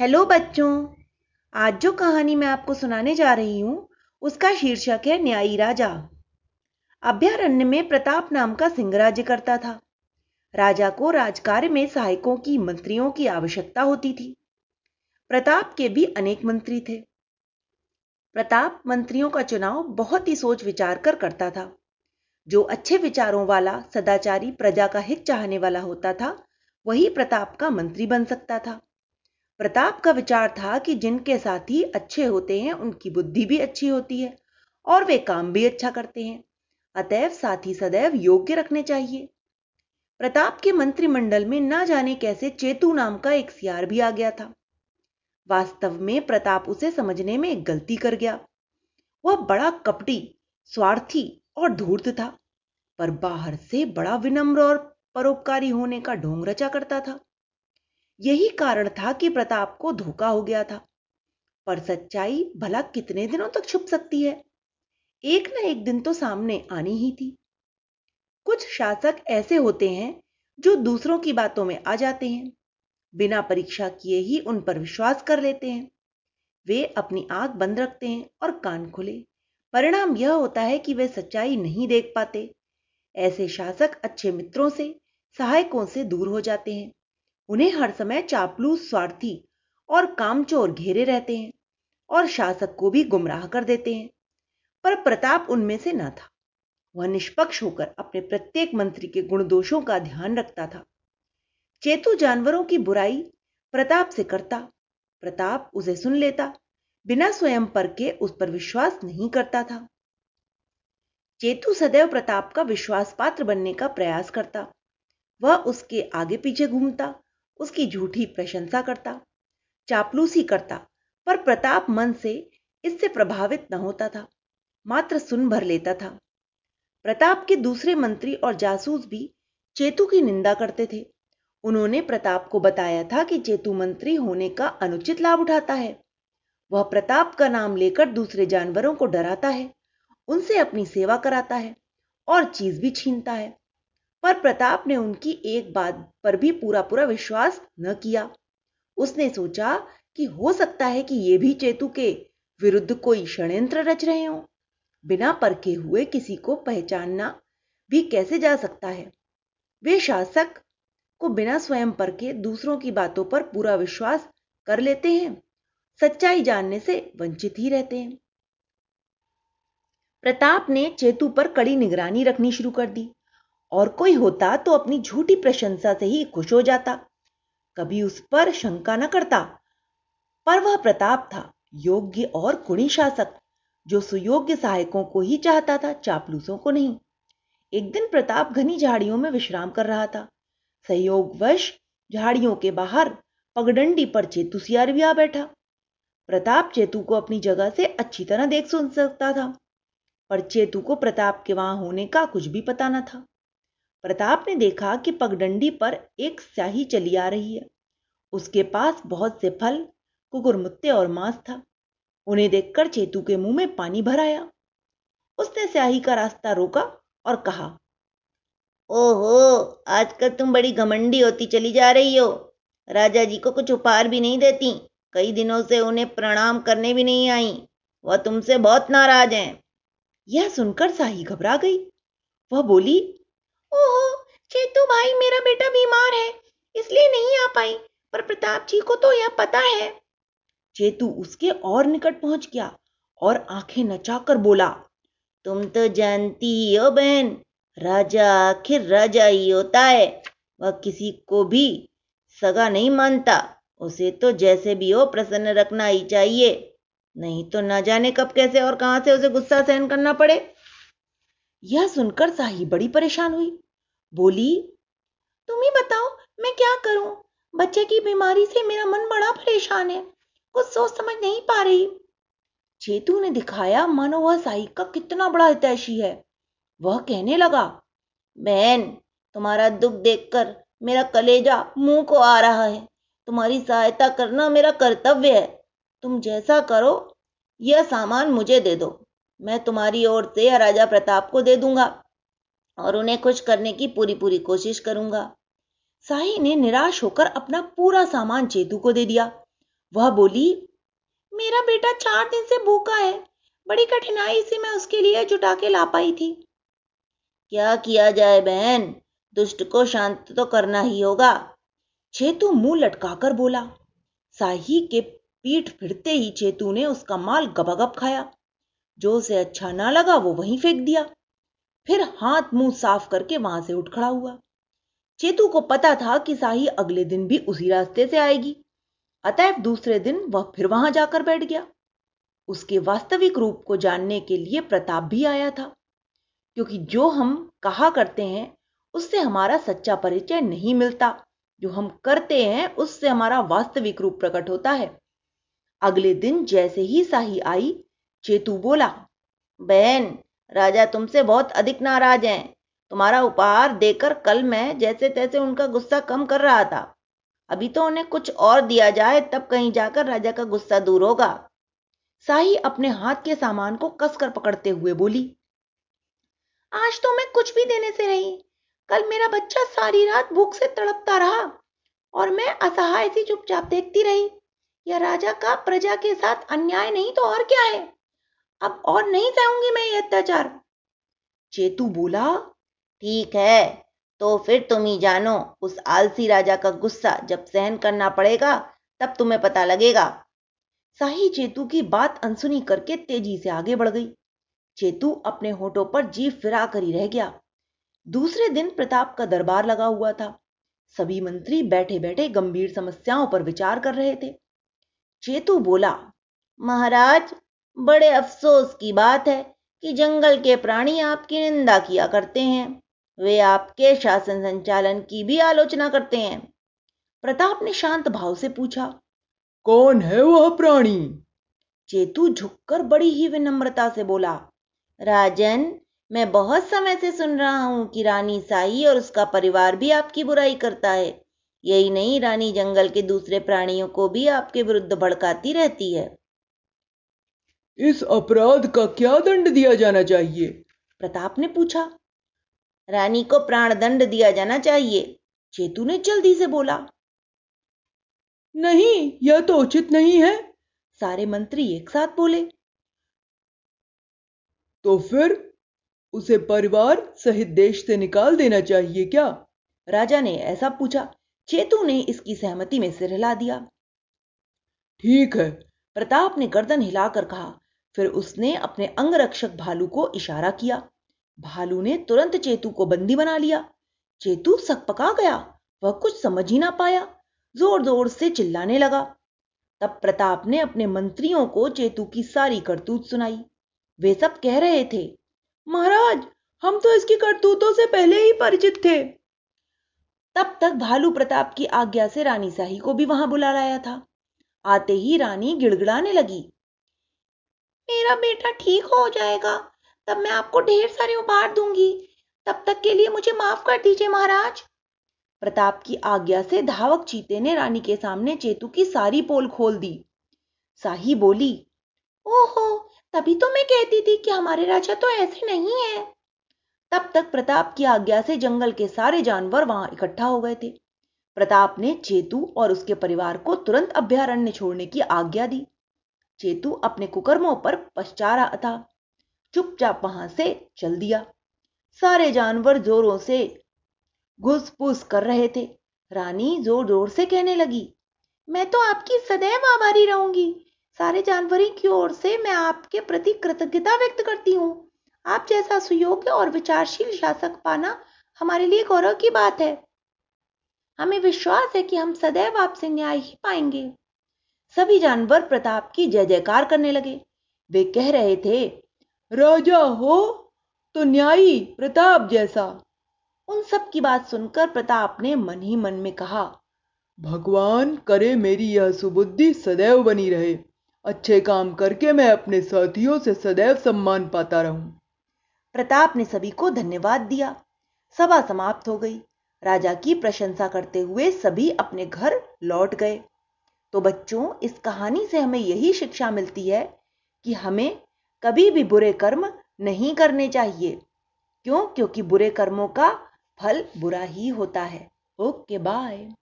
Hello बच्चों, आज जो कहानी मैं आपको सुनाने जा रही हूँ, उसका शीर्षक है न्यायी राजा। अभ्यारण्य में प्रताप नाम का सिंह राज्य करता था। राजा को राजकार्य में सहायकों की, मंत्रियों की आवश्यकता होती थी। प्रताप के भी अनेक मंत्री थे। प्रताप मंत्रियों का चुनाव बहुत ही सोच विचार कर करता था। जो अच्छे विचारों वाला, सदाचारी प्रजा का हित चाहने वाला होता था, वही प्रताप का मंत्री बन सकता था। प्रताप का विचार था कि जिनके साथी अच्छे होते हैं, उनकी बुद्धि भी अच्छी होती है और वे काम भी अच्छा करते हैं। अतएव साथी सदैव योग्य रखने चाहिए। प्रताप के मंत्रिमंडल में ना जाने कैसे चेतु नाम का एक सियार भी आ गया था। वास्तव में प्रताप उसे समझने में एक गलती कर गया। वह बड़ा कपटी, स्वार्थी और धूर्त था, पर बाहर से बड़ा विनम्र और परोपकारी होने का ढोंग रचा करता था। यही कारण था कि प्रताप को धोखा हो गया था। पर सच्चाई भला कितने दिनों तक छुप सकती है? एक ना एक दिन तो सामने आनी ही थी। कुछ शासक ऐसे होते हैं जो दूसरों की बातों में आ जाते हैं, बिना परीक्षा किए ही उन पर विश्वास कर लेते हैं। वे अपनी आँख बंद रखते हैं और कान खुले। परिणाम यह होता है कि वे सच्चाई नहीं देख पाते। ऐसे शासक अच्छे मित्रों से, सहायकों से दूर हो जाते हैं। उन्हें हर समय चापलूस, स्वार्थी और कामचोर घेरे रहते हैं और शासक को भी गुमराह कर देते हैं। पर प्रताप उनमें से न था। वह निष्पक्ष होकर अपने प्रत्येक मंत्री के गुण दोषों का ध्यान रखता था। चेतु जानवरों की बुराई प्रताप से करता। प्रताप उसे सुन लेता, बिना स्वयं पर के उस पर विश्वास नहीं करता था। चेतु सदैव प्रताप का विश्वास पात्र बनने का प्रयास करता। वह उसके आगे पीछे घूमता उसकी झूठी प्रशंसा करता, चापलूसी करता, पर प्रताप मन से इससे प्रभावित न होता था, मात्र सुन भर लेता था। प्रताप के दूसरे मंत्री और जासूस भी चेतु की निंदा करते थे। उन्होंने प्रताप को बताया था कि चेतु मंत्री होने का अनुचित लाभ उठाता है। वह प्रताप का नाम लेकर दूसरे जानवरों को डराता है, उनसे अपनी सेवा कराता है और चीज़ भी छीनता है। पर प्रताप ने उनकी एक बात पर भी पूरा पूरा विश्वास न किया। उसने सोचा कि हो सकता है कि यह भी चेतु के विरुद्ध कोई षड्यंत्र रच रहे हो। बिना परखे हुए किसी को पहचानना भी कैसे जा सकता है? वे शासक को बिना स्वयं परखे दूसरों की बातों पर पूरा विश्वास कर लेते हैं, सच्चाई जानने से वंचित ही रहते हैं। प्रताप ने चेतु पर कड़ी निगरानी रखनी शुरू कर दी। और कोई होता तो अपनी झूठी प्रशंसा से ही खुश हो जाता। कभी उस पर शंका न करता। पर वह प्रताप था, योग्य और कुणी शासक, जो सुयोग्य सहायकों को ही चाहता था, चापलूसों को नहीं। एक दिन प्रताप घनी झाड़ियों में विश्राम कर रहा था। सहयोगवश झाड़ियों के बाहर पगडंडी पर चेतु सियार भी आ बैठा। प्रताप चेतु को अपनी जगह से अच्छी तरह देख सुन सकता था, पर चेतु को प्रताप के वहाँ होने का कुछ भी पता न था। प्रताप ने देखा कि पगडंडी पर एक स्याही चली आ रही है। उसके पास बहुत से फल, कुकुरमुत्ते और मांस था। उन्हें देखकर चेतू के मुँह में पानी भर आया। उसने स्याही का रास्ता रोका और कहा, ओहो, आजकल तुम बड़ी घमंडी होती चली जा रही हो। राजा जी को कुछ उपहार भी नहीं देती। कई दिनों से उन्हें प्रणाम करने भी नहीं आई। वह तुमसे बहुत नाराज़ हैं। यह सुनकर साही घबरा गई। वह बोली ओहो, चेतु भाई मेरा बेटा बीमार है, इसलिए नहीं आ पाई, पर प्रताप जी को तो यह पता है। चेतु उसके और निकट पहुँच गया और आँखें नचाकर बोला, तुम तो जानती ही हो बहन, राजा आखिर राजा ही होता है, वह किसी को भी सगा नहीं मानता, उसे तो जैसे भी हो प्रसन्न रखना ही चाहिए, नहीं तो ना जाने कब कैसे और कहाँ से उसे गुस्सा सहन करना पड़े। यह सुनकर साही बड़ी परेशान हुई। बोली, तुम ही बताओ, मैं क्या करूँ? बच्चे की बीमारी से मेरा मन बड़ा परेशान है। कुछ सोच समझ नहीं पा रही। चेतु ने दिखाया मानो वह साई का कितना बड़ा हितैषी है। वह कहने लगा, बहन, तुम्हारा दुख देखकर मेरा कलेजा मुँह को आ रहा है। तुम्हारी सहायता करना मेरा कर्तव्य है। तुम जैसा करो, यह सामान मुझे दे दो। मैं तुम्हारी ओर से या राजा प्रताप को दे दूँगा और उन्हें खुश करने की पूरी पूरी कोशिश करूँगा। साही ने निराश होकर अपना पूरा सामान चेतु को दे दिया। वह बोली, मेरा बेटा चार दिन से भूखा है। बड़ी कठिनाई से मैं उसके लिए जुटा के ला पाई थी। क्या किया जाए बहन? दुष्ट को शांत तो करना ही होगा। चेतु मुँह लटकाकर बोला। साही के पीठ फिरते ही चेतु ने उसका माल गबागब खाया। जो उसे अच्छा ना लगा वो वहीं फेंक दिया। फिर हाथ मुँह साफ़ करके वहाँ से उठ खड़ा हुआ। चेतु को पता था कि साही अगले दिन भी उसी रास्ते से आएगी। अतएव दूसरे दिन वह फिर वहाँ जाकर बैठ गया। उसके वास्तविक रूप को जानने के लिए प्रताप भी आया था। क्योंकि जो हम कहा करते हैं, उससे हमारा सच्चा परिचय नहीं मिलता। जो हम करते हैं, उससे हमारा वास्तविक रूप प्रकट होता है। अगले दिन जैसे ही साही आई चेतु बोला, बहन, राजा तुमसे बहुत अधिक नाराज़ हैं। तुम्हारा उपहार देकर कल मैं जैसे तैसे उनका गुस्सा कम कर रहा था। अभी तो उन्हें कुछ और दिया जाए, तब कहीं जाकर राजा का गुस्सा दूर होगा। साही अपने हाथ के सामान को कसकर पकड़ते हुए बोली, आज तो मैं कुछ भी देने से रही कल मेरा बच्चा सारी रात भूख से तड़पता रहा और मैं असहाय सी चुपचाप देखती रही। यह राजा का प्रजा के साथ अन्याय नहीं तो और क्या है? अब और नहीं सहूँगी मैं ये अत्याचार। चेतु बोला, ठीक है तो फिर तुम ही जानो, उस आलसी राजा का गुस्सा जब सहन करना पड़ेगा, तब तुम्हें पता लगेगा। साही चेतु की बात अनसुनी करके तेज़ी से आगे बढ़ गई। चेतु अपने होठों पर जीव फिरा कर ही रह गया। दूसरे दिन प्रताप का दरबार लगा हुआ था। सभी मंत्री बैठे बैठे गंभीर समस्याओं पर विचार कर रहे थे। चेतु बोला, महाराज बड़े अफसोस की बात है कि जंगल के प्राणी आपकी निंदा किया करते हैं। वे आपके शासन संचालन की भी आलोचना करते हैं। प्रताप ने शांत भाव से पूछा कौन है वह प्राणी? चेतु झुककर बड़ी ही विनम्रता से बोला राजन मैं बहुत समय से सुन रहा हूँ कि रानी साई और उसका परिवार भी आपकी बुराई करता है। यही नहीं रानी जंगल के दूसरे प्राणियों को भी आपके विरुद्ध भड़काती रहती है। इस अपराध का क्या दंड दिया जाना चाहिए? प्रताप ने पूछा। रानी को प्राण दंड दिया जाना चाहिए चेतु ने जल्दी से बोला। नहीं यह तो उचित नहीं है। सारे मंत्री एक साथ बोले। तो फिर उसे परिवार सहित देश से निकाल देना चाहिए क्या? राजा ने ऐसा पूछा। चेतु ने इसकी सहमति में सिर हिला दिया। ठीक है। प्रताप ने गर्दन हिलाकर कहा फिर उसने अपने अंगरक्षक भालू को इशारा किया। भालू ने तुरंत चेतु को बंदी बना लिया। चेतु सकपका गया, वह कुछ समझ ही ना पाया ज़ोर ज़ोर से चिल्लाने लगा। तब प्रताप ने अपने मंत्रियों को चेतु की सारी करतूत सुनाई। वे सब कह रहे थे, महाराज, हम तो इसकी करतूतों से पहले ही परिचित थे। तब तक भालू प्रताप की आज्ञा से रानी शाही को भी वहाँ बुला लाया था। आते ही रानी गिड़गिड़ाने लगी। मेरा बेटा ठीक हो जाएगा, तब मैं आपको ढेर सारे उपहार दूँगी। तब तक के लिए मुझे माफ़ कर दीजिए महाराज। प्रताप की आज्ञा से धावक चीते ने रानी के सामने चेतु की सारी पोल खोल दी। साही बोली, ओहो, तभी तो मैं कहती थी कि हमारे राजा तो ऐसे नहीं है। तब तक प्रताप की आज्ञा से जंगल के सारे जानवर वहाँ इकट्ठा हो गए थे। प्रताप ने चेतु और उसके परिवार को तुरंत अभ्यारण्य छोड़ने की आज्ञा दी। चेतु अपने कुकर्मों पर पश्चा रहा था। चुपचाप वहाँ से चल दिया। सारे जानवर जोरों से घुस पुस कर रहे थे। रानी ज़ोर ज़ोर से कहने लगी, मैं तो आपकी सदैव आभारी रहूँगी। सारे जानवरों की ओर से मैं आपके प्रति कृतज्ञता व्यक्त करती हूँ। आप जैसा सुयोग्य और विचारशील शासक पाना हमारे लिए गौरव की बात है। हमें विश्वास है कि हम सदैव आपसे न्याय ही पाएँगे। सभी जानवर प्रताप की जय जयकार करने लगे। वे कह रहे थे, राजा हो तो न्यायी प्रताप जैसा। उन सब की बात सुनकर प्रताप ने मन ही मन में कहा, भगवान करे मेरी यह सुबुद्धि सदैव बनी रहे। अच्छे काम करके मैं अपने साथियों से सदैव सम्मान पाता रहूँ। प्रताप ने सभी को धन्यवाद दिया। सभा समाप्त हो गई। राजा की प्रशंसा करते हुए सभी अपने घर लौट गए। तो बच्चों, इस कहानी से हमें यही शिक्षा मिलती है कि हमें कभी भी बुरे कर्म नहीं करने चाहिए। क्यों? क्योंकि बुरे कर्मों का फल बुरा ही होता है। Okay, bye.